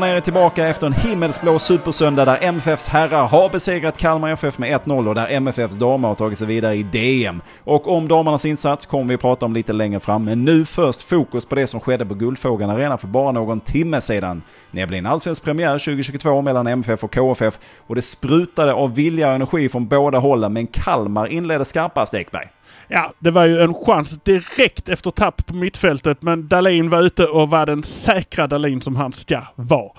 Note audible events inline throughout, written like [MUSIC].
där nere tillbaka efter en himmelsblå supersöndag där MFFs herrar har besegrat Kalmar FF med 1-0 och där MFFs damer har tagit sig vidare i DM. Och om damernas insats kommer vi prata om lite längre fram, men nu först fokus på det som skedde på Guldfågeln Arena för bara någon timme sedan. Nämligen allsvensk premiär 2022 mellan MFF och KFF och det sprutade av vilja och energi från båda hållen, men Kalmar inledde skarpast Ekberg. Ja, det var ju en chans direkt efter tapp på mittfältet, men Dalin var ute och var den säkra Dalin som han ska vara.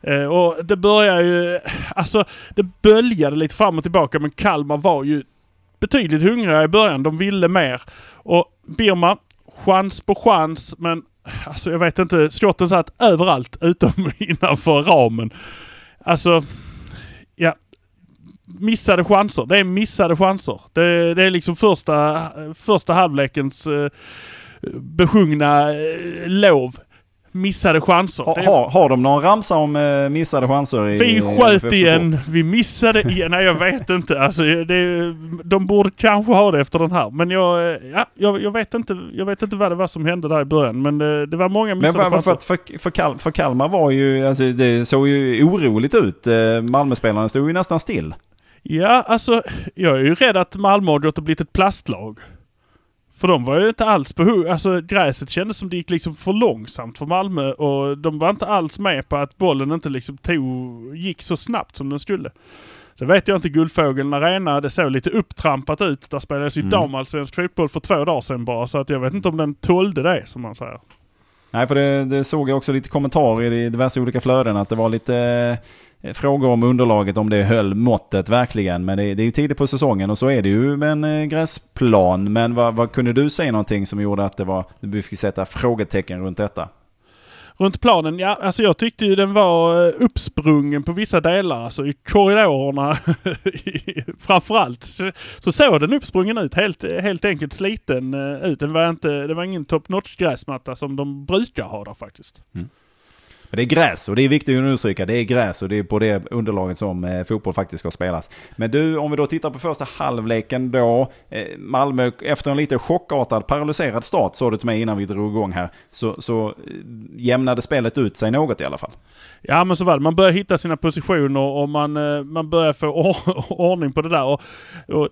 Eh, och det börjar ju, alltså det böljade lite fram och tillbaka, men Kalmar var ju betydligt hungrigare i början. De ville mer. Och Birma, chans på chans, men alltså jag vet inte, skotten satt överallt utom [LAUGHS] innanför ramen. Alltså, missade chanser. Det är missade chanser. Det, det är liksom första, första halvlekens eh, besjungna eh, lov. Missade chanser. Ha, har, har de någon ramsa om eh, missade chanser? I, vi sköt igen, vi missade igen. [LAUGHS] Nej jag vet inte. Alltså, det, de borde kanske ha det efter den här. Men jag, eh, ja, jag, jag, vet inte, jag vet inte vad det var som hände där i början. Men det, eh, det var många missade men, chanser. För, för, för, Kal för Kalmar var ju, alltså, det såg ju oroligt ut. Malmöspelarna stod ju nästan still. Ja, alltså jag är ju rädd att Malmö har gått och blivit ett plastlag. För de var ju inte alls på Alltså gräset kändes som det gick liksom för långsamt för Malmö och de var inte alls med på att bollen inte liksom tog, gick så snabbt som den skulle. Så vet jag inte, Guldfågeln Arena, det såg lite upptrampat ut. Där spelades ju mm. damallsvensk fotboll för två dagar sedan bara. Så att jag vet inte om den tålde det som man säger. Nej, för det, det såg jag också lite kommentarer i diverse olika flöden att det var lite frågor om underlaget, om det höll måttet verkligen. Men det, det är ju tidigt på säsongen och så är det ju med en eh, gräsplan. Men vad, vad kunde du säga någonting som gjorde att det var, du fick sätta frågetecken runt detta? Runt planen, ja alltså jag tyckte ju den var eh, uppsprungen på vissa delar. Alltså i korridorerna [LAUGHS] framförallt. Så, så såg den uppsprungen ut. Helt, helt enkelt sliten ut. Den var inte, det var ingen top notch gräsmatta som de brukar ha där faktiskt. Mm. Men det är gräs och det är viktigt att understryka. Det är gräs och det är på det underlaget som eh, fotboll faktiskt ska spelas. Men du, om vi då tittar på första halvleken då. Eh, Malmö efter en lite chockartad, paralyserad start sa du till mig innan vi drog igång här. Så, så eh, jämnade spelet ut sig något i alla fall. Ja men så var det. Man börjar hitta sina positioner och man, man börjar få [LAUGHS] ordning på det där. Och, och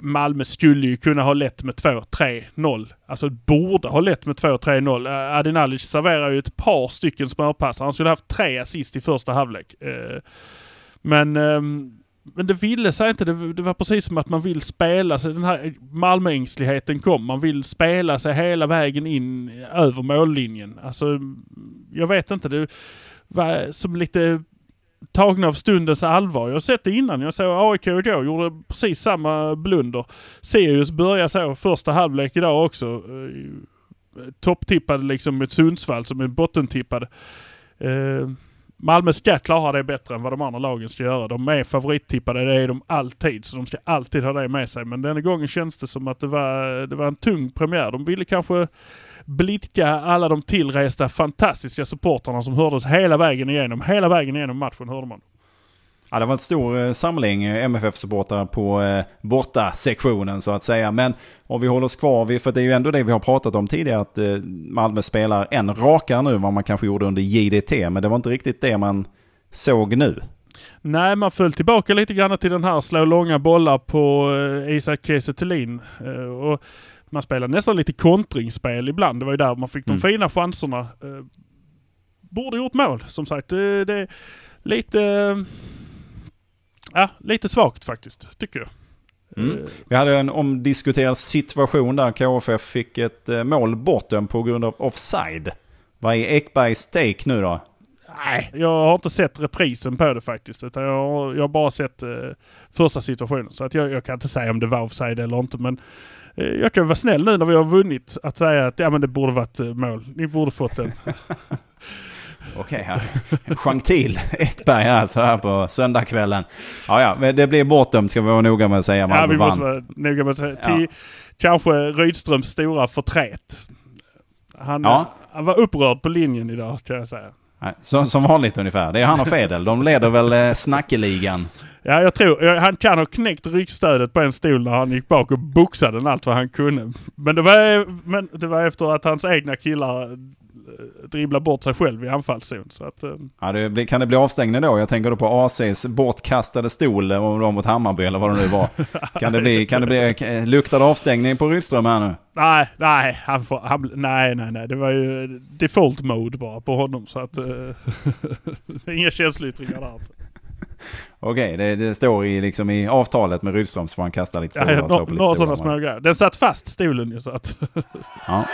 Malmö skulle ju kunna ha lett med 2-3-0. Alltså borde ha lett med 2-3-0. Adin Alic serverar ju ett par stycken smörpassar. Han skulle haft tre assist i första halvlek. Eh, men, ehm, men det ville sig inte. Det, var precis som att man vill spela sig. Den här Malmöängsligheten kom. Man vill spela sig hela vägen in över mållinjen. Alltså, jag vet inte. Det var som lite tagna av stundens allvar. Jag har sett det innan. Jag såg AIK igår, gjorde precis samma blunder. Sirius började så första halvlek idag också. Eh, topptippade liksom mot Sundsvall som är bottentippade. Eh, Malmö ska klara det bättre än vad de andra lagen ska göra. De är favorittippade, det är de alltid. Så de ska alltid ha det med sig. Men denna gången känns det som att det var, det var en tung premiär. De ville kanske blidka alla de tillresta fantastiska supportrarna som hördes hela vägen igenom. Hela vägen igenom matchen hörde man. Ja, det var en stor eh, samling eh, MFF-supportrar på eh, borta sektionen så att säga. Men om vi håller oss kvar vid, för det är ju ändå det vi har pratat om tidigare, att eh, Malmö spelar en rakare nu än vad man kanske gjorde under JDT. Men det var inte riktigt det man såg nu. Nej, man föll tillbaka lite grann till den här slå långa bollar på eh, Isak Kiese eh, man spelar nästan lite kontringsspel ibland. Det var ju där man fick de mm. fina chanserna. Eh, borde gjort mål, som sagt. Det, det är lite... Ja, lite svagt faktiskt, tycker jag. Mm. Vi hade en omdiskuterad situation där KFF fick ett eh, mål botten på grund av offside. Vad är Ekbergs take nu då? Nej, jag har inte sett reprisen på det faktiskt. Utan jag, har, jag har bara sett eh, första situationen. Så att jag, jag, kan inte säga om det var offside eller inte. Men Eh, jag kan vara snäll nu när vi har vunnit att säga att ja men det borde varit eh, mål. Ni borde fått den. [LAUGHS] Okej, ja. gentil Ekberg här så här på söndagskvällen. Ja, ja, men det blir bortdömt ska vi vara noga med att säga. Ja, vi måste vara noga med att säga. Till ja. kanske Rydströms stora förtret. Han, ja. han var upprörd på linjen idag kan jag säga. Som, som vanligt ungefär. Det är han och Fedel. De leder väl eh, snackeligan. Ja, jag tror han kan ha knäckt ryggstödet på en stol när han gick bak och boxade den allt vad han kunde. Men det var, men det var efter att hans egna killar eh, dribbla bort sig själv i anfallszon. Så att, eh, Ja, det blir, kan det bli avstängning då? Jag tänker då på ACs bortkastade stol eh, om de mot Hammarby eller vad det nu var. [LAUGHS] Kan det bli, kan det bli luktad avstängning på Rydström här nu? nej, nej, han får, han, nej, nej, nej. Det var ju default mode bara på honom. Så att, [LAUGHS] inga känsloyttringar där. Okej, det, det står i, liksom, i avtalet med Rydström så får han kasta lite stolar ja, några sådana små grejer. Den satt fast stolen ju så att... Ja.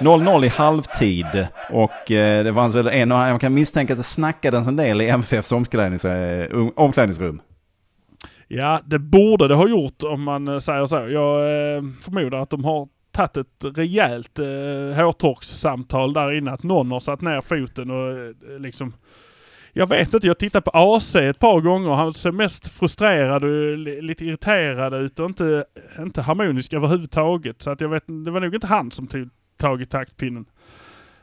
0-0 i halvtid och eh, det fanns väl en och jag kan misstänka att det snackades en del i MFFs omklädnings, eh, um- omklädningsrum. Ja, det borde det ha gjort om man eh, säger så. Jag eh, förmodar att de har tagit ett rejält eh, hårtorkssamtal där inne. Att någon har satt ner foten och eh, liksom... Jag vet inte, jag tittade på AC ett par gånger. Han ser mest frustrerad och li- lite irriterad ut och inte, inte harmonisk överhuvudtaget. Så att jag vet det var nog inte han som tog tag i taktpinnen.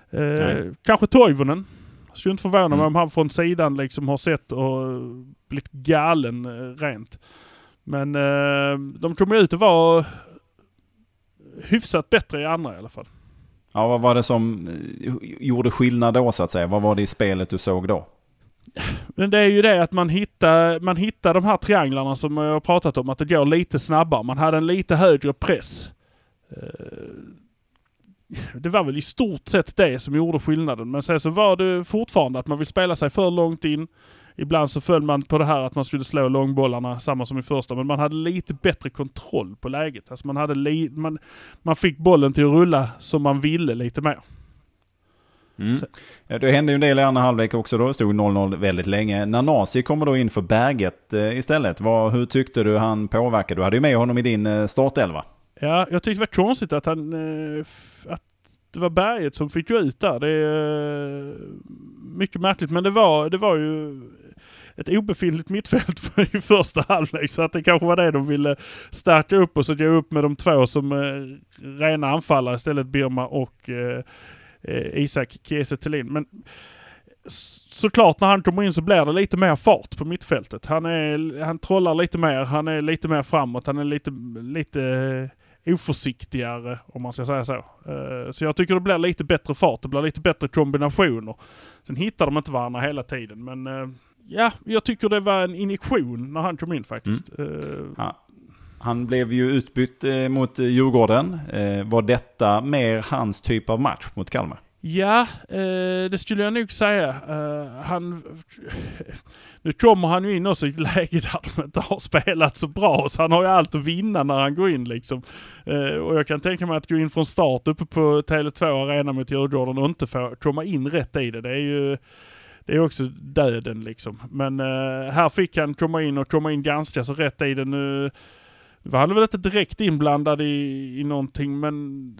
Eh, kanske Toivonen. Skulle inte förvåna mig Mm. om han från sidan liksom har sett och blivit galen eh, rent. Men eh, de kom ut och var hyfsat bättre i andra i alla fall. Ja, vad var det som eh, gjorde skillnad då så att säga? Vad var det i spelet du såg då? Men det är ju det att man hittar, man hittar de här trianglarna som jag har pratat om, att det går lite snabbare. Man hade en lite högre press. Eh, det var väl i stort sett det som gjorde skillnaden. Men sen så var det fortfarande att man vill spela sig för långt in. Ibland så föll man på det här att man skulle slå långbollarna, samma som i första, men man hade lite bättre kontroll på läget. Alltså man, hade li- man, man fick bollen till att rulla som man ville lite mer. Mm. Det hände ju en del i andra halvlek också då. Stod 0-0 väldigt länge. Nanasi kommer då in för Berget eh, istället. Vad, hur tyckte du han påverkade? Du hade ju med honom i din eh, startelva. Ja, jag tyckte det var konstigt att han... eh, Att det var Berget som fick gå ut där. Det är mycket märkligt. Men det var, det var ju ett obefintligt mittfält för- i första halvlek. Så att det kanske var det de ville stärka upp och så gå upp med de två som eh, rena anfallare istället. Birma och eh, eh, Isak Kiese Thelin. Men såklart när han kommer in så blir det lite mer fart på mittfältet. Han, är, han trollar lite mer, han är lite mer framåt, han är lite, lite eh, oförsiktigare om man ska säga så. Eh, Så jag tycker det blir lite bättre fart, det blir lite bättre kombinationer. Sen hittar de inte varandra hela tiden men eh, ja, jag tycker det var en injektion när han kom in faktiskt. Eh, Ja. Han blev ju utbytt eh, mot eh, Djurgården. Eh, var detta mer hans typ av match mot Kalmar? Ja, det skulle jag nog säga. Han, nu kommer han ju in också i ett läge där de inte har spelat så bra, så han har ju allt att vinna när han går in liksom. Och jag kan tänka mig att gå in från start uppe på Tele2 Arena mot Djurgården och inte få komma in rätt i det. Det är ju det är också döden liksom. Men här fick han komma in och komma in ganska så rätt i det. Nu var han väl inte direkt inblandad i, i någonting, men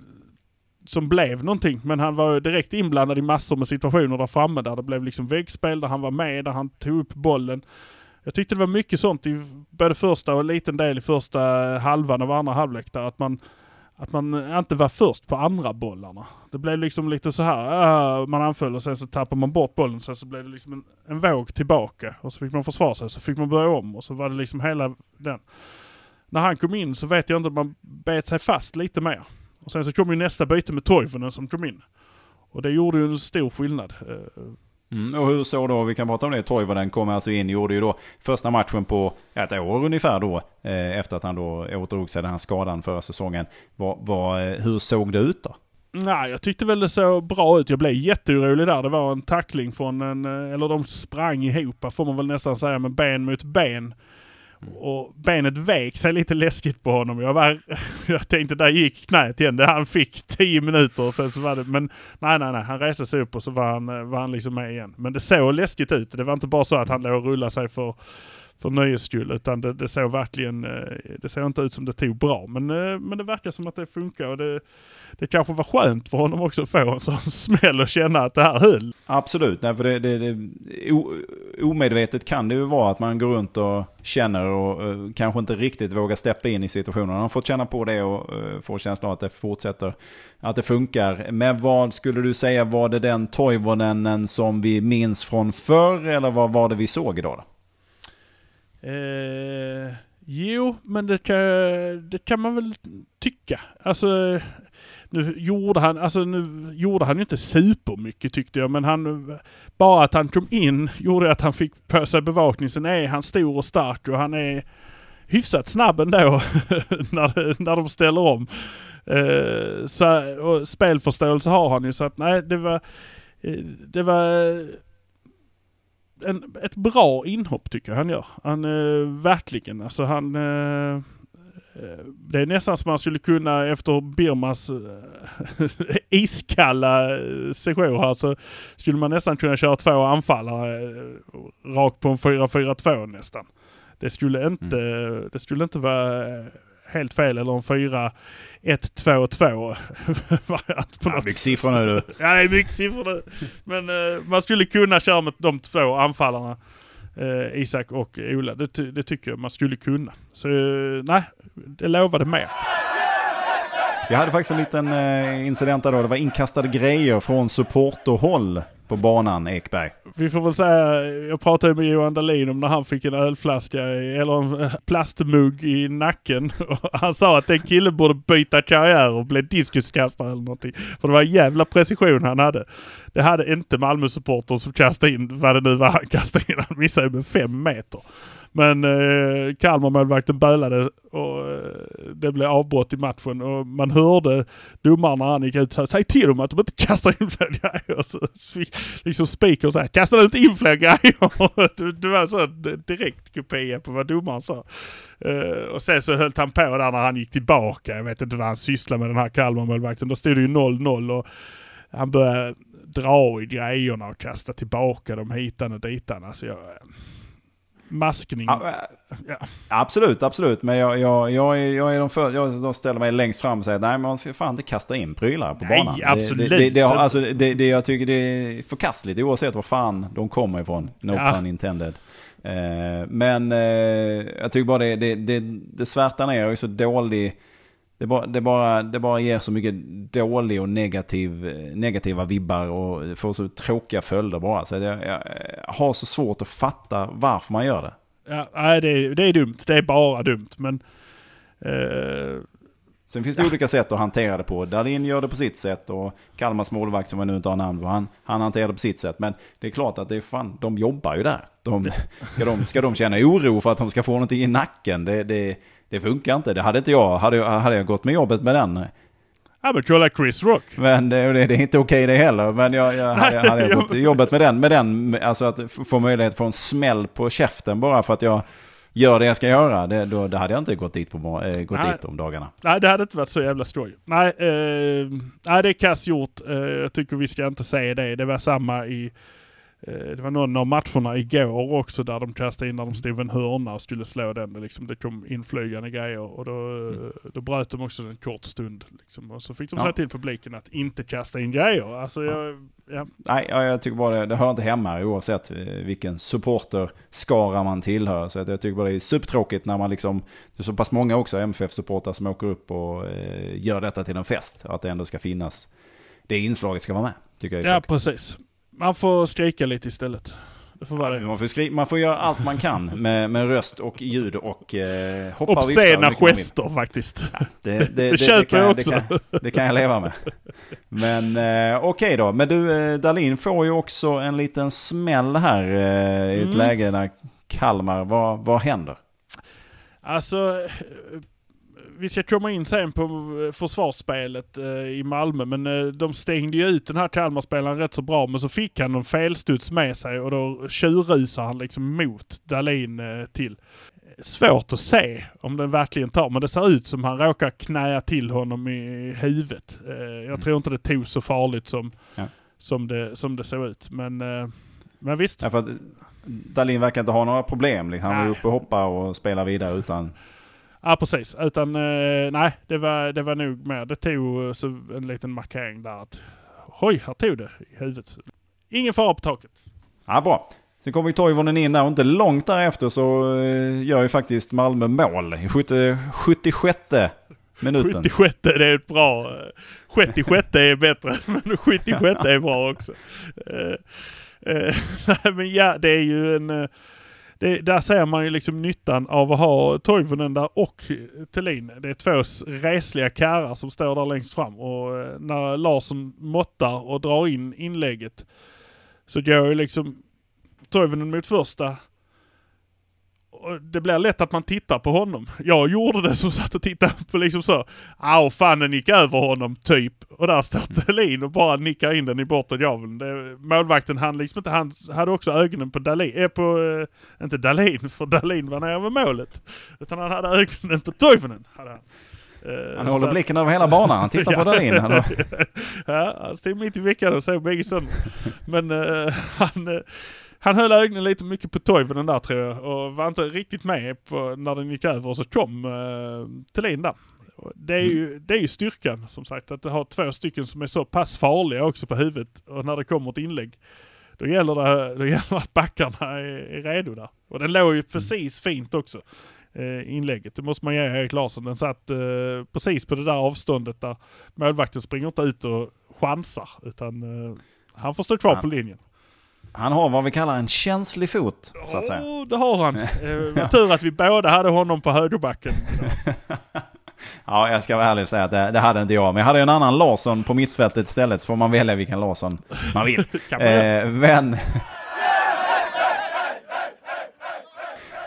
som blev någonting. Men han var direkt inblandad i massor med situationer där framme där det blev liksom väggspel, där han var med, där han tog upp bollen. Jag tyckte det var mycket sånt i både första och en liten del i första halvan av andra halvlek där att man att man inte var först på andra bollarna. Det blev liksom lite så här, uh, man anföll och sen så tappar man bort bollen, sen så blev det liksom en, en våg tillbaka. Och så fick man försvara sig, så fick man börja om och så var det liksom hela den. När han kom in så vet jag inte man bet sig fast lite mer. Och sen så kom ju nästa byte med Toivonen som kom in. Och det gjorde ju en stor skillnad. Eh, Mm, och hur så då, vi kan prata om det, Toivonen kom alltså in, gjorde ju då första matchen på ett år ungefär då, eh, efter att han då återdrog sig den här skadan förra säsongen. Vad, vad, eh, hur såg det ut då? Nej, jag tyckte väl det såg bra ut. Jag blev jätteorolig där. Det var en tackling från en, eller de sprang ihop får man väl nästan säga, med ben mot ben. Mm. Och benet vek sig lite läskigt på honom. Jag, var, [LAUGHS] jag tänkte där gick knät igen. Det Han fick tio minuter och sen så var det, men nej nej nej. Han reste sig upp och så var han, eh, var han liksom med igen. Men det såg läskigt ut. Det var inte bara så att han låg och rullade sig för, för nöjes skull. Utan det, det såg verkligen, eh, det såg inte ut som det tog bra. Men, eh, men det verkar som att det funkar och det, det kanske var skönt för honom också att få en sån [LAUGHS] smäll och känna att det här höll. Absolut, nej, för det, det, det, o, omedvetet kan det ju vara att man går runt och känner och uh, kanske inte riktigt vågar steppa in i situationen. Han har fått känna på det och uh, får känslan av att det fortsätter, att det funkar. Men vad skulle du säga, var det den Toivonen som vi minns från förr eller vad var det vi såg idag då? Eh, jo, men det kan, det kan man väl tycka. Alltså, nu gjorde han, alltså nu gjorde han ju inte supermycket tyckte jag, men han, bara att han kom in gjorde att han fick på sig bevakning. Sen är han stor och stark och han är hyfsat snabb ändå [LAUGHS] när, när de ställer om. Eh, så, och spelförståelse har han ju så att nej det var, eh, det var en, ett bra inhopp tycker jag han gör. Han uh, verkligen, alltså han uh, det är nästan som man skulle kunna efter Birmas äh, [LAUGHS] iskalla sejour här så skulle man nästan kunna köra två anfallare rakt på en 4-4-2 nästan. Det skulle inte, mm. det skulle inte vara helt fel eller en 4 1-2-2 [LAUGHS] variant på ja, något. Mycket siffror nu du. Ja, det är mycket siffror nu. Men uh, man skulle kunna köra med de två anfallarna. Uh, Isak och Ola. Det, det, tycker jag man skulle kunna. Så uh, nej, det lovade mer. Vi hade faktiskt en liten eh, incident där då. Det var inkastade grejer från supporterhåll på banan Ekberg. Vi får väl säga, jag pratade med Johan Dahlin om när han fick en ölflaska eller en eh, plastmugg i nacken. Han sa att den killen borde byta karriär och bli diskuskastare eller någonting. För det var en jävla precision han hade. Det hade inte Malmö-supportern som kastade in vad det nu var han kastade in. Han missade med fem meter. Men eh, Kalmar-målvakten bölade och eh, det blev avbrott i matchen och man hörde domaren när han gick ut säga säg till dem att de inte kastar in fler grejer. Så, liksom speaker så här, kasta inte in fler grejer. [LAUGHS] det, det var så direkt kopia på vad domaren sa. Uh, och sen så höll han på där när han gick tillbaka. Jag vet inte vad han sysslade med den här Kalmar-målvakten. Då stod det ju 0-0 och han började dra i grejerna och kasta tillbaka dem hitan och ditan. Alltså jag, eh, maskning. Ja, ja. Absolut, absolut. Men jag, jag, jag, är, jag, är de för, jag de ställer mig längst fram och säger nej, man ska fan inte kasta in prylar på nej, banan. absolut. Det, det, det, alltså, det, det, jag tycker det är förkastligt oavsett var fan de kommer ifrån. No ja. pun intended. Eh, men eh, jag tycker bara det, det, det, det svärtar ner och är så dålig det bara, det, bara, det bara ger så mycket dålig och negativ, negativa vibbar och får så tråkiga följder bara. Så jag, jag har så svårt att fatta varför man gör det. Ja, nej, det, är, det är dumt. Det är bara dumt. Men... Eh... Sen finns det ja. olika sätt att hantera det på. Dahlin gör det på sitt sätt och Kalmars målvakt som jag nu inte har namn på, han, han hanterar det på sitt sätt. Men det är klart att det är fan, de jobbar ju där. De, ska, de, ska de känna oro för att de ska få någonting i nacken? Det, det, det funkar inte. Det hade inte jag. Hade, jag, hade jag gått med jobbet med den. Ja men kolla Chris Rock. Men det, det är inte okej det heller. Men jag, jag hade, hade jag gått jobbet med den, med den, alltså att få möjlighet att få en smäll på käften bara för att jag gör det jag ska göra. Det, då, det hade jag inte gått dit, på, äh, gått nej, dit de dagarna. Nej, det hade inte varit så jävla skoj. Nej, eh, nej det är kass gjort. Eh, jag tycker vi ska inte säga det. Det var samma i det var någon av matcherna igår också där de kastade in när de stod vid en hörna och skulle slå den. Liksom, det kom inflygande grejer och då, mm. då bröt de också en kort stund. Liksom. Och så fick de ja. säga till publiken att inte kasta in grejer. Alltså, jag, ja. Nej, jag tycker bara det, det hör inte hemma oavsett eh, vilken supporterskara man tillhör. Så jag tycker bara det är supertråkigt när man liksom, det är så pass många också MFF-supportrar som åker upp och eh, gör detta till en fest. Att det ändå ska finnas, det inslaget ska vara med. Tycker jag ja, precis. Man får skrika lite istället. Det får vara det. Man får, skrika, man får göra allt man kan med, med röst och ljud och eh, hoppa Obscena och gester faktiskt. Ja, det, [LAUGHS] det, det, det, köper jag också. Kan, det kan, jag leva med. Men eh, okej okay då. Men du, eh, Dalin får ju också en liten smäll här eh, i ett mm. läge där Kalmar, vad, vad händer? Alltså, vi ska komma in sen på eh, försvarsspelet eh, i Malmö, men eh, de stängde ju ut den här Kalmarspelaren rätt så bra, men så fick han en felstuds med sig och då tjurrusar han liksom mot Dalin eh, till. Svårt att se om den verkligen tar, men det ser ut som han råkar knäa till honom i huvudet. Jag mm. tror inte det tog så farligt som, ja. som, det, som det såg ut, men, men visst. Ja, Dalin verkar inte ha några problem. Liksom. Han var uppe och hoppa och spela vidare utan Ja precis, utan eh, nej det var, det var nog mer, det tog eh, så en liten markering där att oj, här tog det i huvudet. Ingen fara på taket. Ja bra. Sen kommer ju Toivonen in där och inte långt därefter så eh, gör ju faktiskt Malmö mål i 76 minuten. 76 det är ett bra, 76 är bättre [LAUGHS] men 76 är bra också. [LAUGHS] Uh, men ja det är ju en det, där ser man ju liksom nyttan av att ha Toivonen där och Thelin. Det är två resliga karlar som står där längst fram och eh, när Larsson måttar och drar in inlägget så går ju liksom Toivonen mot första och det blir lätt att man tittar på honom. Jag gjorde det som satt och tittade på liksom så. Au fan den gick över honom typ. Och där står Thelin och bara nickar in den i bortre gaveln. Det, målvakten han liksom inte, han hade också ögonen på Dahlin, eh, på, eh, inte Dahlin för Dahlin var nere vid målet. Utan han hade ögonen på Toivonen. Hade han. Eh, Han håller blicken över hela banan. Han tittar [LAUGHS] på Dahlin. Han- [LAUGHS] ja, han stod mitt i veckan och såg bägge sönder. Men eh, han, eh, han höll ögonen lite mycket på Toivonen där tror jag och var inte riktigt med på när den gick över och så kom uh, Thelin där. Det är, ju, det är ju styrkan som sagt att ha två stycken som är så pass farliga också på huvudet och när det kommer ett inlägg då gäller det, då gäller det att backarna är, är redo där. Och den låg ju precis fint också. Eh, inlägget. Det måste man ge Erik Larsson. Den satt eh, precis på det där avståndet där målvakten springer inte ut och chansar. Utan eh, han får stå kvar Ja. på linjen. Han har vad vi kallar en känslig fot, så att säga. Åh, det har han. Eh, tur att vi båda hade honom på högerbacken. [LAUGHS] Ja, jag ska vara ärlig och säga att det, det hade inte jag. Men jag hade en annan Larsson på mittfältet istället, så får man välja vilken Larsson man vill. [LAUGHS] Kan man eh, men...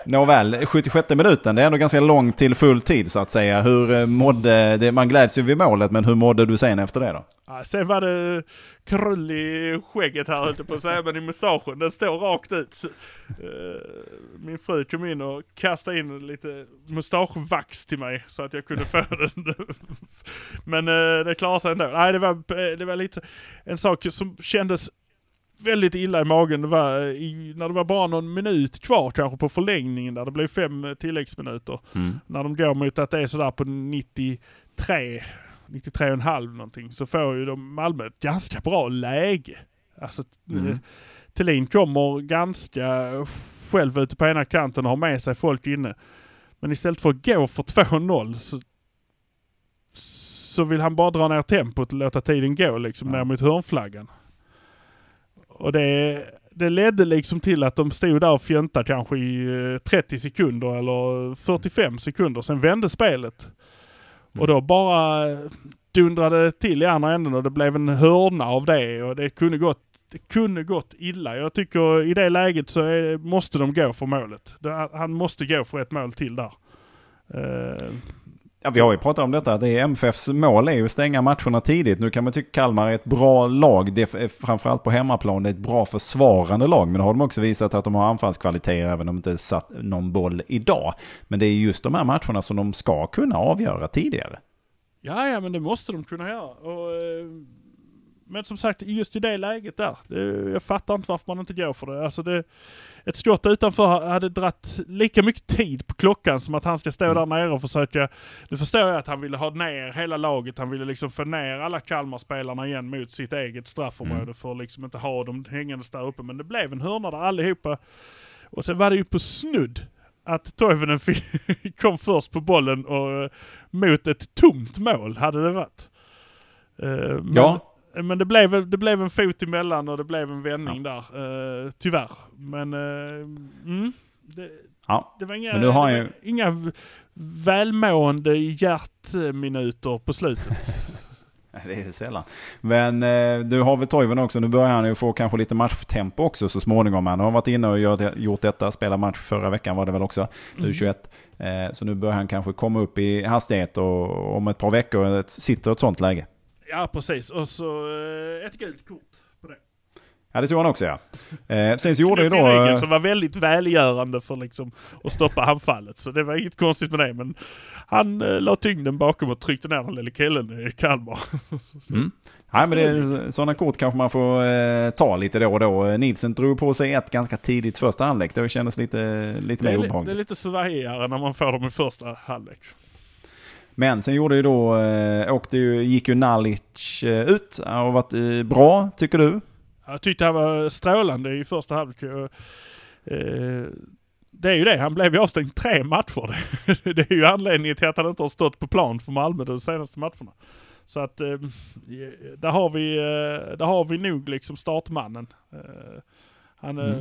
Nåväl, 76 minuten, det är ändå ganska långt till full tid så att säga. Hur eh, mådde, det, man gläds ju vid målet, men hur mådde du sen efter det då? Ja, sen var det krull i skägget här ute på att säga, men i mustaschen. Den står rakt ut. Eh, min fru kom in och kastade in lite mustaschvax till mig så att jag kunde få den. Men eh, det klarade sig ändå. Nej, det var, det var lite en sak som kändes väldigt illa i magen. Det var i, när det var bara någon minut kvar kanske på förlängningen där det blev fem eh, tilläggsminuter när de går mot att det är sådär på 93, 93,5 någonting, så får ju de Malmö ett ganska bra läge. Alltså, Mm. mm. Thelin kommer ganska själv ute på ena kanten och har med sig folk inne. Men istället för att gå för 2-0 så, så vill han bara dra ner tempot och låta tiden gå liksom Ja. ner mot hörnflaggan. Och det, det ledde liksom till att de stod där och fjöntade kanske i eh, 30 sekunder eller 45 sekunder. Sen vände spelet. Och då bara eh, dundrade till i andra änden och det blev en hörna av det och det kunde gått det kunde gått illa. Jag tycker i det läget så är, måste de gå för målet. Han måste gå för ett mål till där. Eh, Ja, vi har ju pratat om detta, att det är MFFs mål är ju att stänga matcherna tidigt. Nu kan man tycka Kalmar är ett bra lag, det är framförallt på hemmaplan, det är ett bra försvarande lag. Men då har de också visat att de har anfallskvaliteter även om de inte satt någon boll idag. Men det är just de här matcherna som de ska kunna avgöra tidigare. Ja, ja, men det måste de kunna göra. Och, eh, men som sagt, just i det läget där. Det, jag fattar inte varför man inte går för det. Alltså det ett skott utanför hade dratt lika mycket tid på klockan som att han ska stå där nere och försöka... Nu förstår jag att han ville ha ner hela laget. Han ville liksom få ner alla Kalmar-spelarna igen mot sitt eget straffområde Mm. för att liksom inte ha dem hängandes där uppe. Men det blev en hörna där allihopa. Och sen var det ju på snudd att Toivonen [LAUGHS] kom först på bollen och eh, mot ett tomt mål hade det varit. Eh, men, Ja. Men det blev, det blev en fot emellan och det blev en vändning där, eh, tyvärr. Men eh, mm, det, Ja, det var inga, Men nu har det var inga v- välmående hjärtminuter på slutet. [LAUGHS] det är det sällan. Men eh, du har väl Toivonen också, nu börjar han ju få kanske lite matchtempo också så småningom. Han har varit inne och gör, gjort detta, spelat match förra veckan var det väl också, Mm. U21. Eh, så nu börjar han kanske komma upp i hastighet och om ett par veckor sitter ett sånt läge. Ja, precis. Och så eh, ett gult kort på det. Ja, det tror han också ja. Eh, sen så gjorde ju då... ryggen eh, som var väldigt välgörande för liksom att stoppa anfallet. Så det var inget konstigt med det. Men han eh, la tyngden bakom och tryckte ner den lille killen i Kalmar. [LAUGHS] Mm. Nej, men det sådana kort kanske man får eh, ta lite då och då. Eh, Nielsen drog på sig ett ganska tidigt första halvlek. Det kändes lite, lite Det mer li- det är obehagligt. lite svajigare när man får dem i första halvlek. Men sen gjorde ju då, eh, åkte ju, gick ju Nalic eh, ut. Har varit eh, bra, tycker du? Jag tyckte han var strålande i första halvlek. Och, det är ju det, han blev ju avstängd tre matcher. [LAUGHS] det är ju anledningen till att han inte har stått på plan för Malmö de senaste matcherna. Så att där, har vi, där har vi nog liksom startmannen. Han är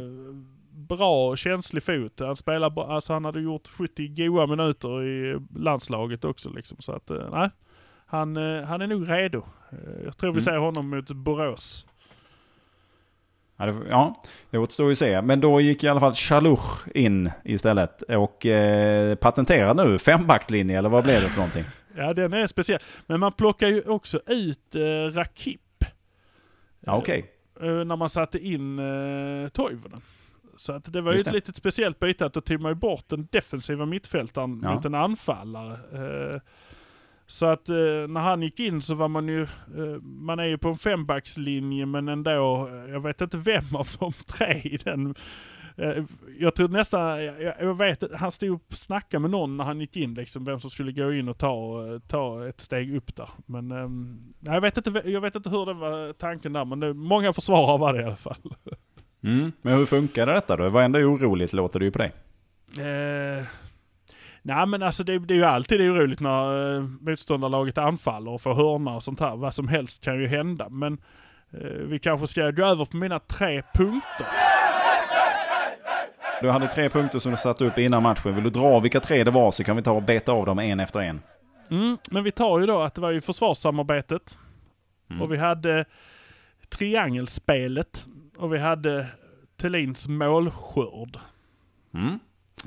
bra och känslig fot. Han spelar alltså han hade gjort 70 goa minuter i landslaget också liksom. Så att, eh, nej. Han, eh, han är nog redo. Eh, Jag tror vi Mm. ser honom mot Borås. Ja, det, ja, det återstår ju att se. Men då gick i alla fall Chalouch in istället och eh, patenterar nu fembackslinje, eller vad blev det för någonting? [LAUGHS] Ja, den är speciell. Men man plockar ju också ut eh, Rakip. Ja, okej. eh, när man satte in eh, Toivonen. Så att det var Just ju ett det. litet speciellt byte att då tog man ju bort den defensiva mittfältaren Ja. mot en anfallare. Eh, så att eh, när han gick in så var man ju, eh, man är ju på en fembackslinje men ändå, jag vet inte vem av de tre i den eh, jag tror nästan, jag, jag vet, han stod och snackade med någon när han gick in liksom, vem som skulle gå in och ta, ta ett steg upp där. Men ehm, jag, vet inte, jag vet inte hur det var tanken där, men det, många försvarare var det i alla fall. [LAUGHS] Mm. Men hur funkade detta då? Det var ändå oroligt låter det ju på dig. Eh, nej men alltså det, det är ju alltid oroligt när eh, motståndarlaget anfaller och får hörna och sånt här. Vad som helst kan ju hända. Men eh, vi kanske ska gå över på mina tre punkter. Du hade tre punkter som du satte upp innan matchen. Vill du dra vilka tre det var så kan vi ta och beta av dem en efter en. Mm, men vi tar ju då att det var ju försvarssamarbetet. Mm. Och vi hade triangelspelet. Och vi hade Thelins målskörd. Mm.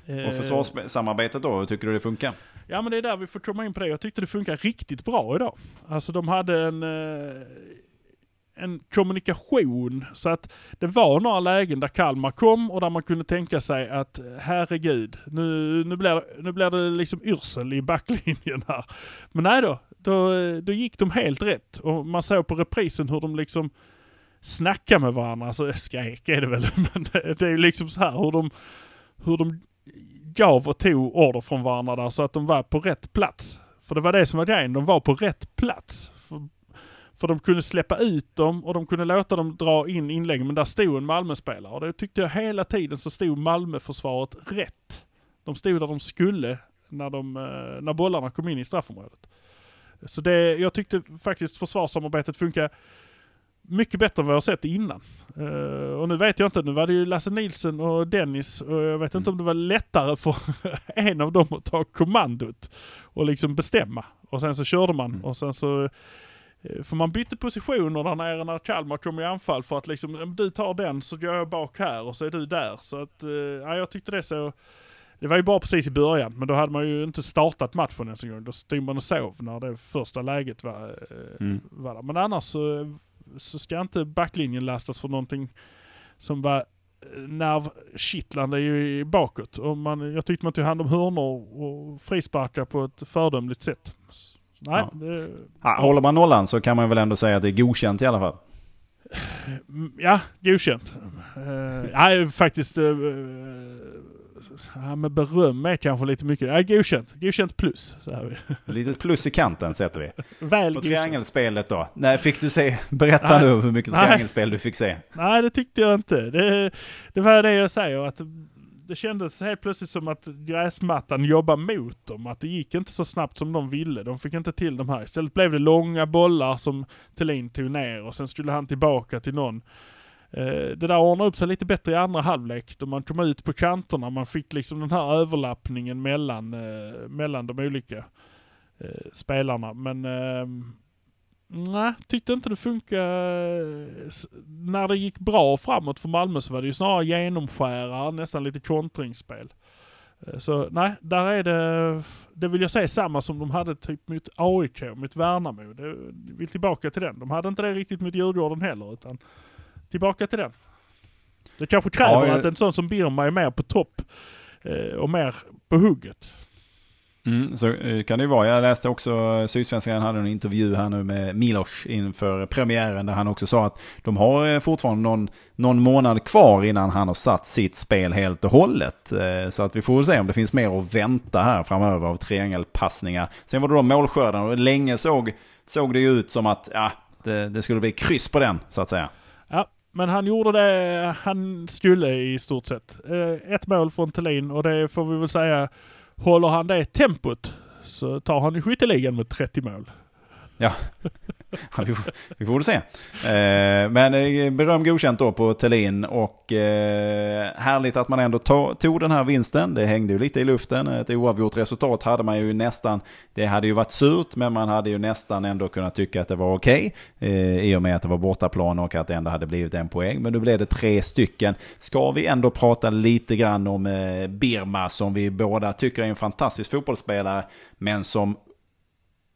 Eh, Och försvarssamarbetet då, hur tycker du det funkar? Ja men det är där vi får komma in på det. Jag tyckte det funkar riktigt bra idag. Alltså de hade en, eh, en kommunikation så att det var några lägen där Kalmar kom och där man kunde tänka sig att herregud, nu, nu, blir, det- nu blir det liksom yrsel i backlinjen här. Men nej då, då, då gick de helt rätt. Och man såg på reprisen hur de liksom snacka med varandra. Alltså skrek är det väl, [LAUGHS] men det, det är ju liksom så här hur de, hur de gav och tog order från varandra där så att de var på rätt plats. För det var det som var grejen, de var på rätt plats. För, för de kunde släppa ut dem och de kunde låta dem dra in inlägg, men där stod en Malmö-spelare. Och det tyckte jag hela tiden så stod Malmö-försvaret rätt. De stod där de skulle när, de, eh, när bollarna kom in i straffområdet. Så det, jag tyckte faktiskt försvarssamarbetet funkar mycket bättre än vad jag sett innan. Eh, och nu vet jag inte, nu var det ju Lasse Nilsson och Dennis och jag vet inte om det var lättare för [LAUGHS] en av dem att ta kommandot och liksom bestämma. Och sen så körde man Mm. och sen så eh, för man bytte positioner där nere när Kalmar kom i anfall för att liksom, om du tar den så går jag bak här och så är du där. Så att, eh, ja, jag tyckte det så, det var ju bra precis i början, men då hade man ju inte startat matchen ens en gång. Då stod man och sov när det första läget var, Mm. var där. Men annars så, så ska inte backlinjen lastas för någonting som var eh, nervkittlande i- bakåt. Och man, jag tyckte man tog hand om hörnor och frisparkar på ett föredömligt sätt. Så, nej, Ja. det, Ja, håller man nollan så kan man väl ändå säga att det är godkänt i alla fall. Mm, Ja, godkänt. Uh, ja, faktiskt... Uh, ja, men beröm är kanske lite mycket. Ja, godkänt. Godkänt plus. Så här. Litet plus i kanten sätter vi. Väl På triangelspelet då? Nej, fick du se? Berätta Nej. nu hur mycket Nej. triangelspel du fick se. Nej, det tyckte jag inte. Det, det var det jag säger. Att det kändes helt plötsligt som att gräsmattan jobbade mot dem. Att det gick inte så snabbt som de ville. De fick inte till de här. Istället blev det långa bollar som Thelin tog ner och sen skulle han tillbaka till någon. Eh, det där ordnade upp sig lite bättre i andra halvlek då man kom ut på kanterna. Man fick liksom den här överlappningen mellan, eh, mellan de olika eh, spelarna. Men ehm, nej, tyckte inte det funkade. När det gick bra framåt för Malmö så var det ju snarare genomskärare, nästan lite kontringsspel. Så nej, där är det, det vill jag säga samma som de hade typ mot AIK, mot Värnamo. Det, vill tillbaka till den. De hade inte det riktigt mot Djurgården heller, utan tillbaka till den. Det kanske kräver Ja, jag- att en sån som Birma är mer på topp eh, och mer på hugget. Mm, så eh, kan det ju vara. Jag läste också, eh, Sydsvenskan hade en intervju här nu med Milos inför premiären där han också sa att de har eh, fortfarande någon, någon månad kvar innan han har satt sitt spel helt och hållet. Så att vi får se om det finns mer att vänta här framöver av triangelpassningar. Sen var det då målskörden och länge såg, såg det ju ut som att ja, det, det skulle bli kryss på den så att säga. Men han gjorde det han skulle i stort sett. Eh, Ett mål från Thelin och det får vi väl säga, håller han det tempot så tar han ju skytteligan med 30 mål. Ja. [LAUGHS] [LAUGHS] Ja, vi, får, vi får se. Eh, men eh, beröm godkänt då på Tellin och eh, härligt att man ändå to tog den här vinsten. Det hängde ju lite i luften. Ett oavgjort resultat hade man ju nästan, det hade ju varit surt men man hade ju nästan ändå kunnat tycka att det var okej. Okay, eh, I och med att det var bortaplan och att det ändå hade blivit en poäng. Men nu blev det tre stycken. Ska vi ändå prata lite grann om eh, Birma som vi båda tycker är en fantastisk fotbollsspelare men som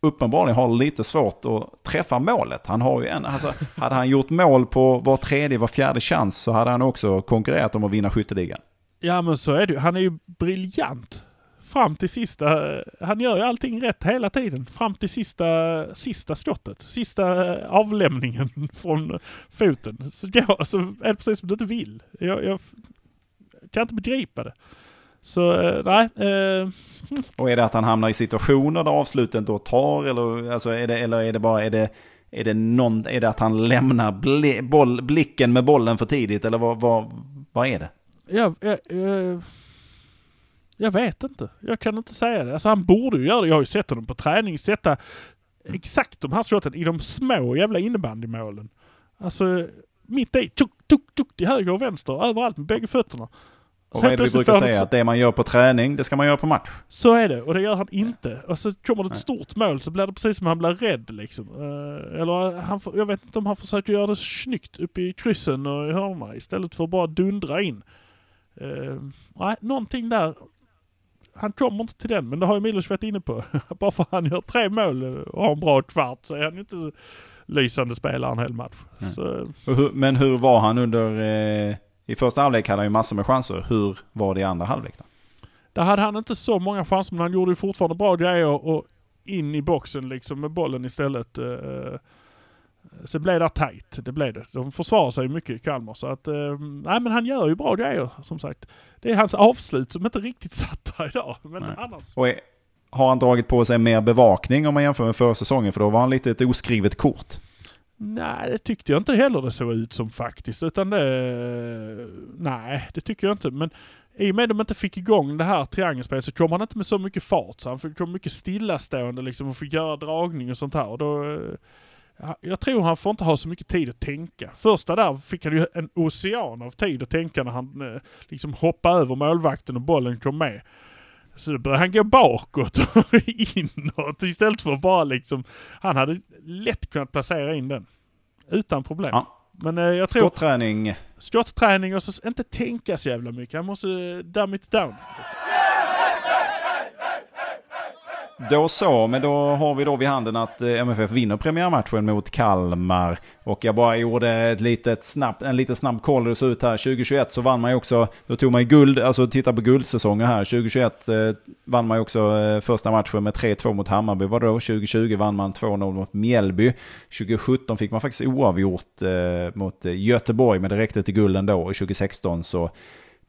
uppenbarligen har lite svårt att träffa målet. Han har ju en, alltså, hade han gjort mål på var tredje, var fjärde chans så hade han också konkurrerat om att vinna skytteligan. Ja men så är det ju. Han är ju briljant. Fram till sista, han gör ju allting rätt hela tiden. Fram till sista, sista skottet. Sista eh, avlämningen [LAUGHS] från foten. Så, ja, så är det precis som du inte vill. Jag, jag kan inte begripa det. Så eh, nej. Eh. [LAUGHS] Och är det att han hamnar i situationer där avsluten då tar eller, alltså är det, eller är det bara, är det, är det, någon, är det att han lämnar bli, boll, blicken med bollen för tidigt eller vad, vad, vad är det? Ja, jag, jag, jag vet inte. Jag kan inte säga det. Alltså han borde ju göra det. Jag har ju sett honom på träning sätta exakt de här skotten i de små jävla innebandymålen. Alltså mitt i, tuk, tuk, tuk till höger och vänster, överallt med bägge fötterna. Och vad är det vi brukar säga? Att det man gör på träning, det ska man göra på match. Så är det, och det gör han inte. Och så kommer det ett stort mål så blir det precis som han blir rädd liksom. Uh, eller han, jag vet inte om han försöker göra det snyggt uppe i kryssen och i hörnorna istället för att bara dundra in. Uh, nej, någonting där. Han kommer inte till den, men det har ju Milos varit inne på. [LAUGHS] bara för att han gör tre mål och har en bra kvart så är han ju inte lysande spelare en hel match. Så, men hur var han under... Eh i första halvlek hade han ju massor med chanser. Hur var det i andra halvlek då? Där hade han inte så många chanser, men han gjorde ju fortfarande bra grejer och in i boxen liksom med bollen istället. Eh, så blev det tajt, det blev det. De försvarar sig mycket i Kalmar så att, eh, nej men han gör ju bra grejer som sagt. Det är hans avslut som inte riktigt [LAUGHS] satt där idag. Men nej. annars... Och har han dragit på sig mer bevakning om man jämför med förra säsongen? För då var han lite ett oskrivet kort. Nej, det tyckte jag inte heller det såg ut som faktiskt. Utan det... Nej, det tycker jag inte. Men i och med att de inte fick igång det här triangelspelet så kom han inte med så mycket fart. Så han fick kom mycket stillastående liksom och fick göra dragning och sånt här. Och då, eh, jag tror han får inte ha så mycket tid att tänka. Första där fick han ju en ocean av tid att tänka när han eh, liksom hoppade över målvakten och bollen kom med. Så då började han gå bakåt och [LAUGHS] inåt istället för bara liksom... Han hade lätt kunnat placera in den. Utan problem. Ja. Men eh, jag tror... Skottträning. Skottträning och så inte tänka så jävla mycket. Han måste dumb it down. Då så, men då har vi då vid handen att eh, MFF vinner premiärmatchen mot Kalmar. Och jag bara gjorde ett litet snabb, en liten snabb koll hur det ser ut här. 2021 så vann man ju också, då tog man ju guld, alltså titta på guldsäsongen här. 2021 eh, vann man ju också eh, första matchen med 3-2 mot Hammarby var då. 2020 vann man 2-0 mot Mjällby. 2017 fick man faktiskt oavgjort eh, mot eh, Göteborg, men det räckte till gulden då. Och 2016 så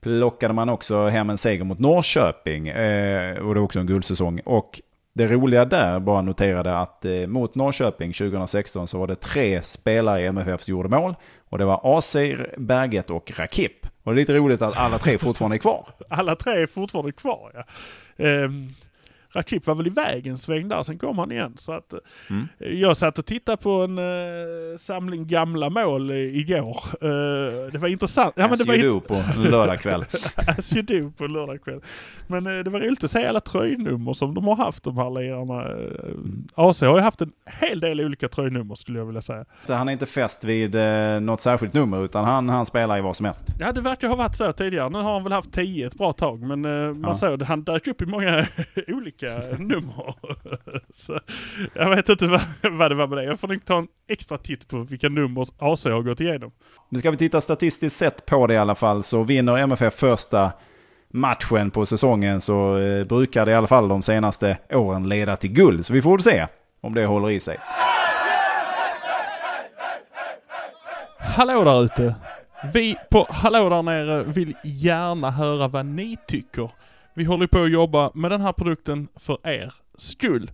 plockade man också hem en seger mot Norrköping. Eh, och det var också en guldsäsong. Och det roliga där, bara noterade att eh, mot Norrköping 2016 så var det tre spelare i MFF som gjorde mål. Och det var AC, Berget och Rakip. Och det är lite roligt att alla tre fortfarande är kvar. [LAUGHS] alla tre är fortfarande kvar ja. Um, Rakip var väl iväg en sväng där, sen kom han igen. Så att, mm. Jag satt och tittade på en uh, samling gamla mål igår. Uh, det var intressant. Ja, As men det you var do på en lördagkväll. [LAUGHS] As you do på en lördagkväll. Men uh, det var roligt att se alla tröjnummer som de har haft de här lirarna. Mm. AC har ju haft en hel del olika tröjnummer skulle jag vilja säga. Han är inte fäst vid uh, något särskilt nummer utan han, han spelar i vad som helst. Ja det verkar ha varit så tidigare. Nu har han väl haft tio ett bra tag men uh, man ja. såg det. Han dök upp i många [LAUGHS] olika olika nummer. [LAUGHS] Så jag vet inte vad, vad det var med det. Jag får nog ta en extra titt på vilka nummer AC har gått igenom. Nu ska vi titta statistiskt sett på det i alla fall så vinner MFF första matchen på säsongen så eh, brukar det i alla fall de senaste åren leda till guld. Så vi får se om det håller i sig. Hallå där ute! Vi på Hallå där nere vill gärna höra vad ni tycker vi håller på att jobba med den här produkten för er skull.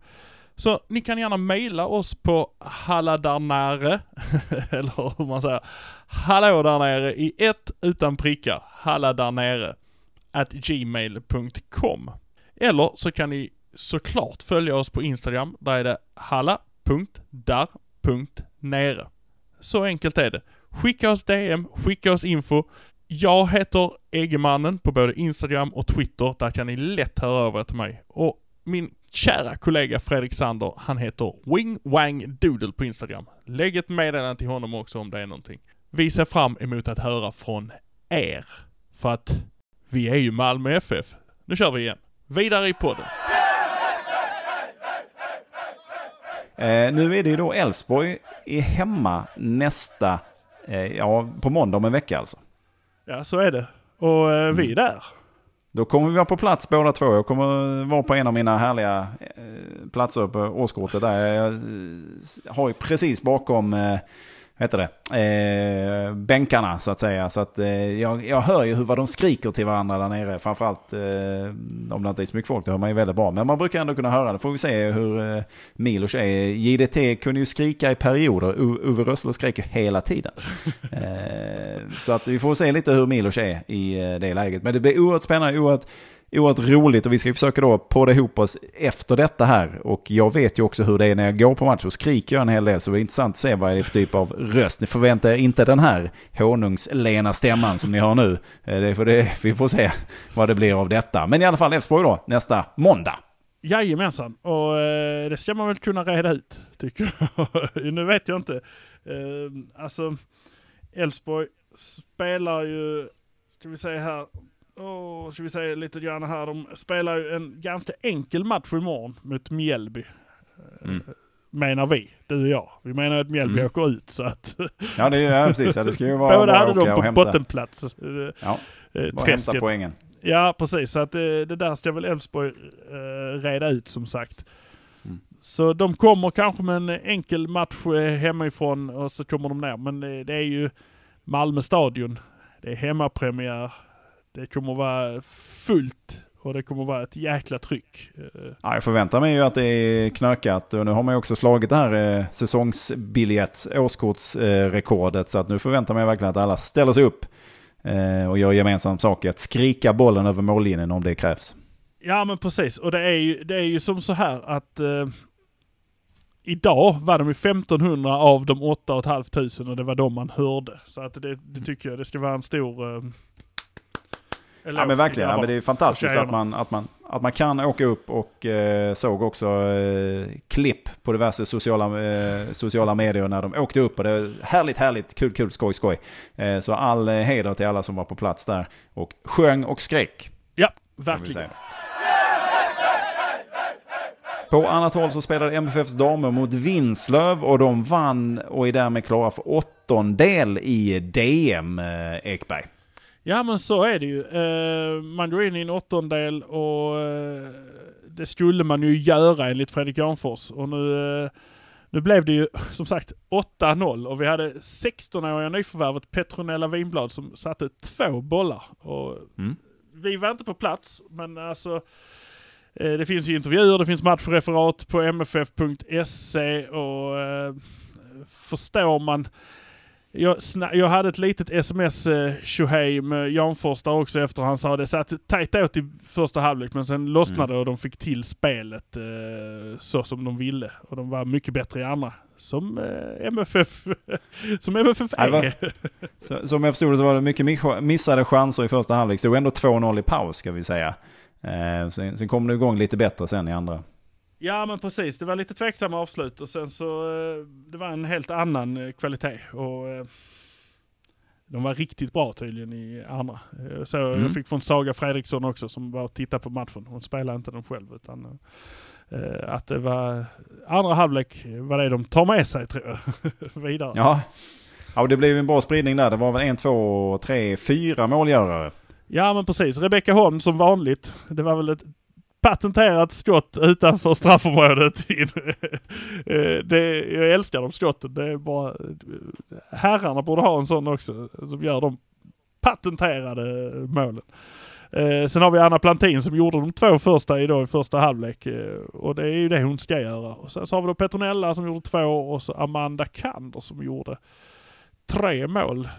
Så ni kan gärna mejla oss på halladarnare, [LAUGHS] eller hur man säger, hallå där nere i ett utan prickar, halladarnere, at gmail.com. Eller så kan ni såklart följa oss på Instagram, där är det halla.dar.nere. Så enkelt är det. Skicka oss DM, skicka oss info. Jag heter Eggemannen på både Instagram och Twitter. Där kan ni lätt höra över till mig. Och min kära kollega Fredrik Sander, han heter Wing Wang Doodle på Instagram. Lägg ett meddelande till honom också om det är någonting. Vi ser fram emot att höra från er. För att vi är ju Malmö FF. Nu kör vi igen. Vidare i podden. Eh, nu är det ju då Elfsborg är hemma nästa, eh, ja på måndag om en vecka alltså. Ja, så är det. Och eh, vi är där. Då kommer vi vara på plats båda två. Jag kommer vara på en av mina härliga eh, platser på årskortet där. Jag eh, har ju precis bakom eh, heter det, eh, bänkarna så att säga. Så att eh, jag, jag hör ju hur vad de skriker till varandra där nere. Framförallt eh, om det inte är så mycket folk, det hör man ju väldigt bra. Men man brukar ändå kunna höra det. Får vi se hur eh, Milos är. JDT kunde ju skrika i perioder. U Uwe Rössler skrek ju hela tiden. [LAUGHS] eh, så att vi får se lite hur Milos är i eh, det läget. Men det blir oerhört spännande, oerhört oerhört roligt och vi ska försöka då podda ihop oss efter detta här. Och jag vet ju också hur det är när jag går på match och skriker jag en hel del så det är intressant att se vad det är för typ av röst. Ni förväntar er inte den här honungslena stämman som ni har nu. Eh, det, för det, [LAUGHS] vi får se vad det blir av detta. Men i alla fall Elfsborg då, nästa måndag. Jajamensan, och eh, det ska man väl kunna reda ut, tycker jag. [LAUGHS] nu vet jag inte. Eh, alltså, Elfsborg spelar ju, ska vi säga här, oh, ska vi säga lite grann här, de spelar ju en ganska enkel match imorgon mot Mjällby. Eh, mm. Menar vi, du och jag. Vi menar att Mjällby mm. åker ut så att... ja, det är, ja, precis. Ja, det ska ju vara Båda hade de på bottenplats. Ja, eh, bara hämta poängen. Ja, precis. Så att det, det där ska väl Elfsborg uh, reda ut som sagt. Mm. Så de kommer kanske med en enkel match hemifrån och så kommer de ner. Men det, det är ju Malmö stadion. Det är hemmapremiär. Det kommer vara fullt och det kommer vara ett jäkla tryck. Ja, jag förväntar mig ju att det är knökat och nu har man ju också slagit det här eh, säsongsbiljett, årskortsrekordet. Så att nu förväntar man mig verkligen att alla ställer sig upp eh, och gör gemensam sak att skrika bollen över mållinjen om det krävs. Ja men precis och det är ju, det är ju som så här att eh, idag var de ju 1500 av de 8 500 och det var de man hörde. Så att det, det tycker jag det ska vara en stor eh, eller ja men verkligen, ja, men det är fantastiskt att man, att, man, att man kan åka upp och eh, såg också eh, klipp på diverse sociala, eh, sociala medier när de åkte upp. Och det är härligt, härligt, kul, kul, skoj, skoj. Eh, så all eh, heder till alla som var på plats där och sjöng och skrek. Ja, verkligen. På annat håll så spelade MFFs damer mot Vinslöv och de vann och är därmed klara för åttondel i DM, eh, Ekberg. Ja men så är det ju. Uh, man går in i en åttondel och uh, det skulle man ju göra enligt Fredrik Janfors. Och nu, uh, nu blev det ju [LAUGHS] som sagt 8-0 och vi hade 16-åriga nyförvärvet Petronella Winblad som satte två bollar. Och mm. Vi var inte på plats men alltså det finns ju intervjuer, det finns matchreferat på mff.se och förstår man jag, jag hade ett litet sms eh, Shohei med Janfors där också efter han sa det satt tajt åt i första halvlek men sen lossnade mm. och de fick till spelet eh, så som de ville. Och de var mycket bättre i andra. Som eh, MFF, [LAUGHS] som MFF är. Var, [LAUGHS] så, som jag förstod det så var det mycket missade chanser i första halvlek. Var ändå 2-0 i paus ska vi säga. Eh, sen, sen kom det igång lite bättre sen i andra. Ja men precis, det var lite tveksamma avslut och sen så eh, det var en helt annan eh, kvalitet. Och eh, de var riktigt bra tydligen i andra. Så mm. jag fick från Saga Fredriksson också som var och tittade på matchen. Hon spelade inte den själv utan att det var andra halvlek var det de tar med sig tror jag. [LAUGHS] Vidare. Ja. ja, det blev en bra spridning där. Det var väl en, två, tre, fyra målgörare. Ja men precis. Rebecka Holm som vanligt. Det var väl ett patenterat skott utanför straffområdet. [LAUGHS] Eh, det, jag älskar de skotten. Det är bara, herrarna borde ha en sån också som gör de patenterade målen. Eh, sen har vi Anna Plantin som gjorde de två första idag i första halvlek. Eh, och det är ju det hon ska göra. Och sen så har vi då Petronella som gjorde två och så Amanda Kander som gjorde tre mål.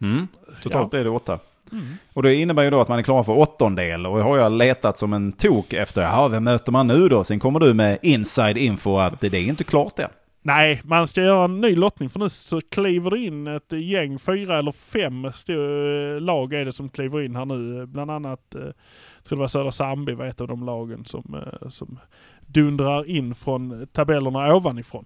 Mm. Totalt ja. blev det åtta. Mm. Och det innebär ju då att man är klar för åttondel och det har jag letat som en tok efter. Ja, vem möter man nu då? Sen kommer du med inside info att det är inte klart än. Nej, man ska göra en ny lottning för nu så kliver det in ett gäng, fyra eller fem lag är det som kliver in här nu. Bland annat, eh, jag tror det var Södra Sandby var ett av de lagen som, eh, som dundrar in från tabellerna ovanifrån.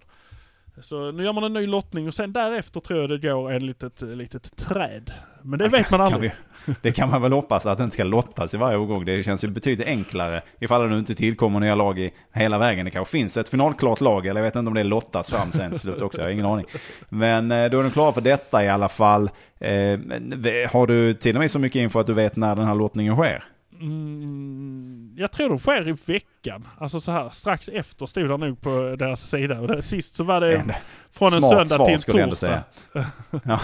Så nu gör man en ny lottning och sen därefter tror jag det går en litet, litet träd. Men det vet man Kan aldrig. vi, det kan man väl hoppas att det inte ska lottas i varje omgång. Det känns ju betydligt enklare ifall det nu inte tillkommer nya lag i hela vägen. Det kanske finns ett finalklart lag, eller jag vet inte om det lottas fram sen till slut också, jag har ingen aning. Men eh, då är de klara för detta i alla fall. Eh, Har du till och med så mycket info att du vet när den här lottningen sker? Mm, jag tror det sker i veckan. Alltså så här, strax efter stod det nog på deras sida. Och det, sist så var det En från en söndag till en skulle jag ändå torsdag. [LAUGHS] Ja.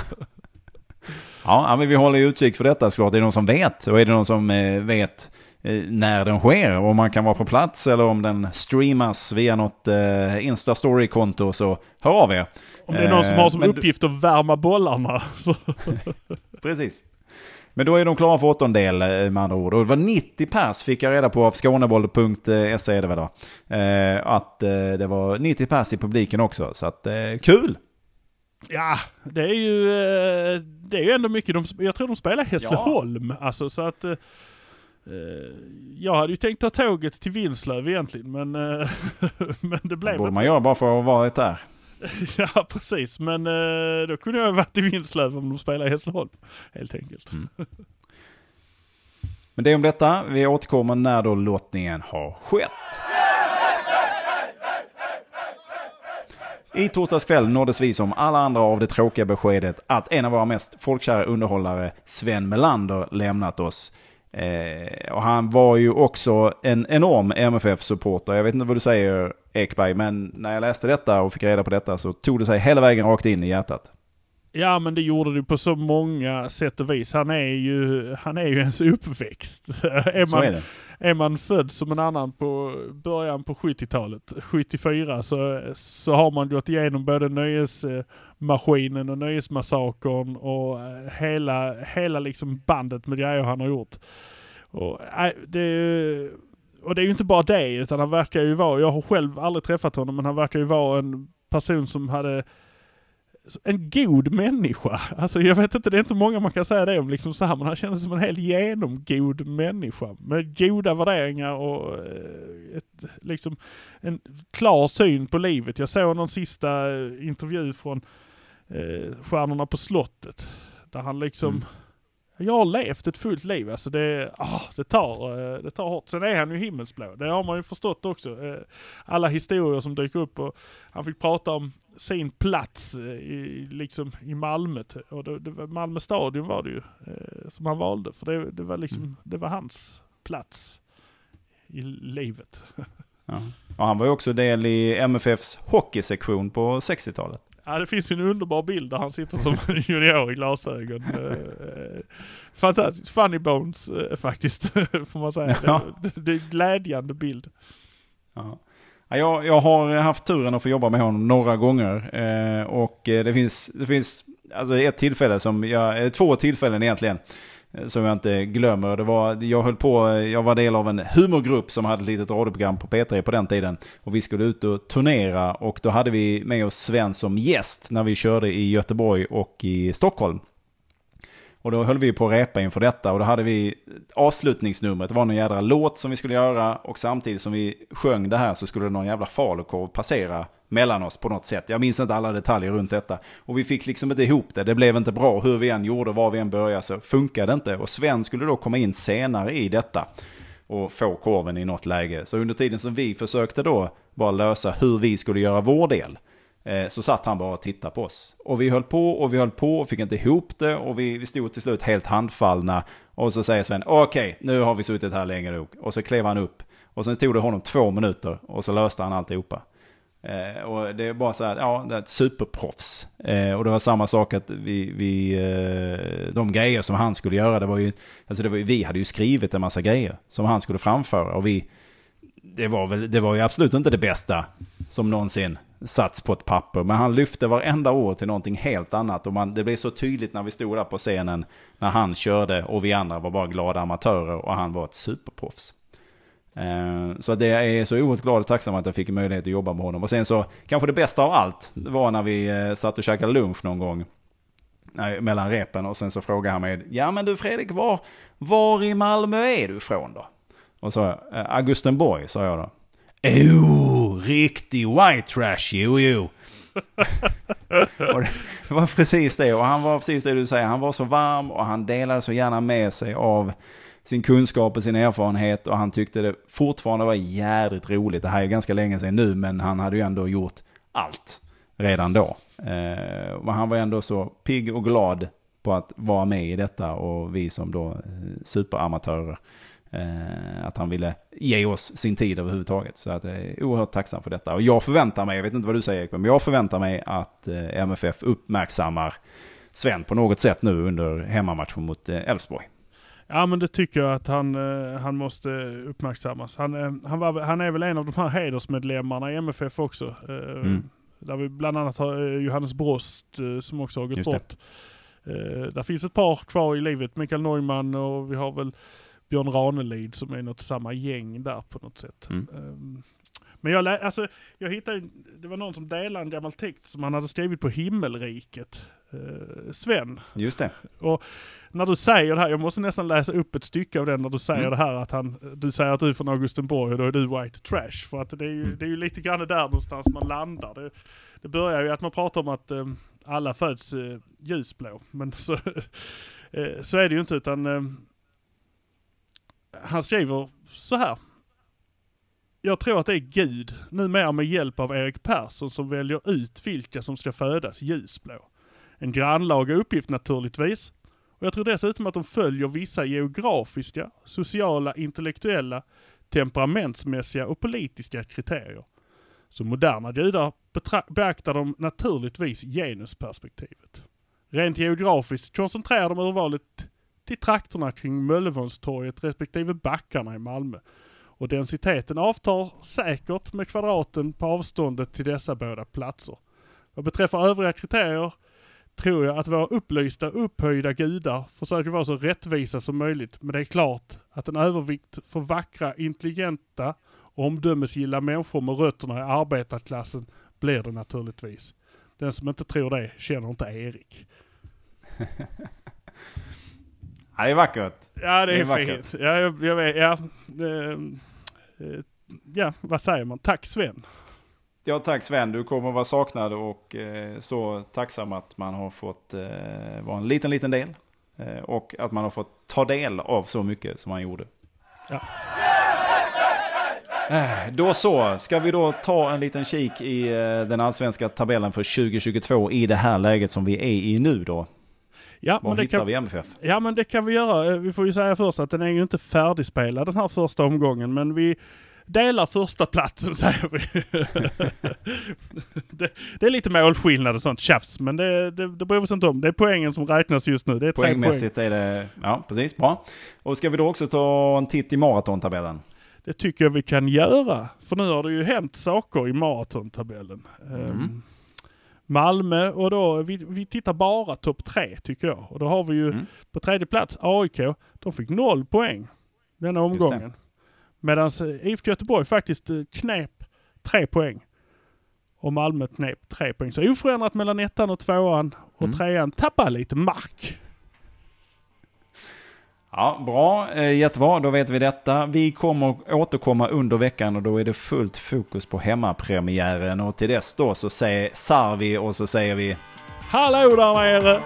Ja, men vi håller utkik för detta såklart. Är det någon som vet? Och är det någon som eh, vet eh, när den sker? Om man kan vara på plats eller om den streamas via något eh, Insta-story-konto så hör av er. Om det är någon som har som men du- uppgift att värma bollarna. [LAUGHS] Så. [LAUGHS] Precis. Men då är de klara för åttondel med andra ord. Och det var 90 pers fick jag reda på av skåneboll.se är det väl då. Att det var 90 pers i publiken också. Så att kul! Ja, det är ju, eh, det är ju ändå mycket. De, jag tror de spelar Hässleholm. Alltså så att... eh, eh, Jag hade ju tänkt ta tåget till Vinslöv egentligen men, [LAUGHS] men det Det blev borde inte. man göra bara för att vara där. [LAUGHS] Ja precis, men då kunde jag ha varit i Vinslöv om de spelar i Hässleholm. Helt enkelt. Mm. Men det är om detta. Vi återkommer när då lottningen har skett. I torsdags kväll nåddes vi som alla andra av det tråkiga beskedet att en av våra mest folkkära underhållare, Sven Melander, lämnat oss. Eh, och han var ju också en enorm MFF-supporter. Jag vet inte vad du säger Ekberg, men när jag läste detta och fick reda på detta så tog det sig hela vägen rakt in i hjärtat. Ja men det gjorde det på så många sätt och vis. Han är ju, han är ju ens uppväxt. [LAUGHS] är, Så man, är det. är man född som en annan på början på 70-talet, 74, så, så har man gått igenom både nöjesmaskinen och nöjesmassakern och eh, hela, hela liksom bandet med grejer han har gjort. Och, äh, det, och det är ju inte bara det, utan han verkar ju vara, jag har själv aldrig träffat honom, men han verkar ju vara en person som hade en god människa. Alltså jag vet inte, det är inte många man kan säga det om liksom så här, men han kändes som en helt genomgod människa. Med goda värderingar och eh, ett, liksom en klar syn på livet. Jag såg någon sista eh, intervju från eh, Stjärnorna på slottet. Där han liksom Mm. Jag har levt ett fullt liv, alltså det, ah, det, tar, eh, det tar hårt. Sen är han ju himmelsblå, det har man ju förstått också. Alla historier som dyker upp och han fick prata om sin plats eh, i, liksom, i Malmö. Och det, det var Malmö stadion var det ju eh, som han valde. För det, det, var liksom, Mm. det var hans plats i livet. [LAUGHS] Ja. Och han var ju också del i MFFs hockeysektion på 60-talet. Ja, det finns ju en underbar bild där han sitter som [LAUGHS] junior i glasögon. Eh, Fantastiskt. Funny bones eh, faktiskt, [LAUGHS] får man säga. Ja. Det, det är en glädjande bild. Ja. Jag, jag har haft turen att få jobba med honom några gånger. Eh, och eh, det finns, det finns alltså ett tillfälle som jag, eh, två tillfällen egentligen. Eh, som jag inte glömmer. Det var, jag höll på, jag var del av en humorgrupp som hade ett litet radioprogram på P3 på den tiden. Och vi skulle ut och turnera och då hade vi med oss Sven som gäst när vi körde i Göteborg och i Stockholm. Och då höll vi på att repa inför detta och då hade vi avslutningsnumret. Det var någon jädra låt som vi skulle göra och samtidigt som vi sjöng det här så skulle någon jävla falukorv passera mellan oss på något sätt. Jag minns inte alla detaljer runt detta. Och vi fick liksom inte ihop det. Det blev inte bra. Hur vi än gjorde, var vi än började så funkade det inte. Och Sven skulle då komma in senare i detta och få korven i något läge. Så under tiden som vi försökte då bara lösa hur vi skulle göra vår del Eh, så satt han bara och tittade på oss. Och vi höll på och vi höll på och fick inte ihop det och vi, vi stod till slut helt handfallna. Och så säger Sven, okej, nu har vi suttit här länge nog. Och så klev han upp. Och sen tog det honom två minuter och så löste han alltihopa. Eh, och det är bara så här, ja, det är ett superproffs. Eh, och det var samma sak att vi, vi eh, de grejer som han skulle göra, det var ju, alltså det var ju, vi hade ju skrivit en massa grejer som han skulle framföra. Och vi, det var, väl, det var ju absolut inte det bästa som någonsin sats på ett papper. Men han lyfte varenda ord till någonting helt annat. Och man, det blev så tydligt när vi stod där på scenen när han körde och vi andra var bara glada amatörer och han var ett superproffs. Eh, så det är så oerhört glad och tacksam att jag fick möjlighet att jobba med honom. Och sen så, kanske det bästa av allt var när vi eh, satt och käkade lunch någon gång. nej, Mellan repen och sen så frågade han mig, ja men du Fredrik, var, var i Malmö är du ifrån då? Och så, Augustenborg, sa jag då. Oh, riktig white trash, jo jo. och det var precis det, och han var precis det du säger, han var så varm och han delade så gärna med sig av sin kunskap och sin erfarenhet och han tyckte det fortfarande var jädrigt roligt. Det här är ganska länge sedan nu, men han hade ju ändå gjort allt redan då. Eh, han var ändå så pigg och glad på att vara med i detta och vi som då eh, superamatörer, eh, att han ville ge oss sin tid överhuvudtaget. Så att jag är oerhört tacksam för detta. Och jag förväntar mig, jag vet inte vad du säger Erik, men jag förväntar mig att eh, MFF uppmärksammar Sven på något sätt nu under hemmamatchen mot eh, Elfsborg. Ja men det tycker jag att han, eh, han måste uppmärksammas. Han, eh, han, var, han är väl en av de här hedersmedlemmarna i MFF också. Eh, Mm. Där vi bland annat har eh, Johannes Brost eh, som också har gått bort. Eh, där finns ett par kvar i livet. Mikael Neumann och vi har väl Björn Ranelid som är något samma gäng där på något sätt. Mm. Ehm, Men jag, alltså, jag hittade, det var någon som delade en gammal text som han hade skrivit på himmelriket. Eh, Sven, Just det. när du säger det här, jag måste nästan läsa upp ett stycke av den när du säger Mm. det här att han, du säger att du är från Augustenborg och då är du white trash. För att det är ju, Mm. det är ju lite grann där någonstans man landar. Det, det börjar ju att man pratar om att eh, alla föds eh, ljusblå, men så, [LAUGHS] eh, så är det ju inte utan eh, han skriver så här. Jag tror att det är Gud, numera med hjälp av Erik Persson, som väljer ut vilka som ska födas ljusblå. En grannlaga uppgift naturligtvis. Och jag tror dessutom att de följer vissa geografiska, sociala, intellektuella, temperamentsmässiga och politiska kriterier. Som moderna judar beaktar de naturligtvis genusperspektivet. Rent geografiskt koncentrerar de urvalet till trakterna kring Möllevångstorget respektive backarna i Malmö. Och densiteten avtar säkert med kvadraten på avståndet till dessa båda platser. Vad beträffar övriga kriterier tror jag att våra upplysta, upphöjda gudar försöker vara så rättvisa som möjligt. Men det är klart att en övervikt för vackra, intelligenta och omdömesgilla människor med rötterna i arbetarklassen blir det naturligtvis. Den som inte tror det känner inte Erik. [LAUGHS] Ja, det är vackert. Ja, det Det är, är vackert. fint. Ja, jag, jag vet. Ja, eh, ja, vad säger man? Tack Sven. Ja, tack Sven. Du kommer vara saknad och eh, så tacksam att man har fått eh, vara en liten, liten del. Och att man har fått ta del av så mycket som man gjorde. Ja. Då så, ska vi då ta en liten kik i den allsvenska tabellen för 2022 i det här läget som vi är i nu då? Ja, men Var det hittar kan, vi MFF? Ja men det kan vi göra. Eh, Vi får ju säga först att den är ju inte färdigspelad den här första omgången men vi delar första platsen [LAUGHS] säger vi. det, det är lite målskillnad och sånt tjafs men det, det, det bryr vi oss inte om. Det är poängen som räknas just nu. Det är tre poäng. Poängmässigt är det, ja precis, bra. Och ska vi då också ta en titt i maratontabellen? Det tycker jag vi kan göra. För nu har det ju hänt saker i maratontabellen. Mm. Ehm, Malmö och då, vi, vi tittar bara topp tre tycker jag. Och då har vi ju Mm. på tredje plats AIK. De fick noll poäng denna omgången. Medan IFK Göteborg faktiskt eh, knep tre poäng. Och Malmö knep tre poäng. Så oförändrat mellan ettan och tvåan. Och Mm. trean tappar lite mark. Ja, bra. Eh, jättebra. Då vet vi detta. Vi kommer återkomma under veckan och då är det fullt fokus på hemmapremiären. Och till dess då så säger Sarvi och så säger vi Hallå där nere!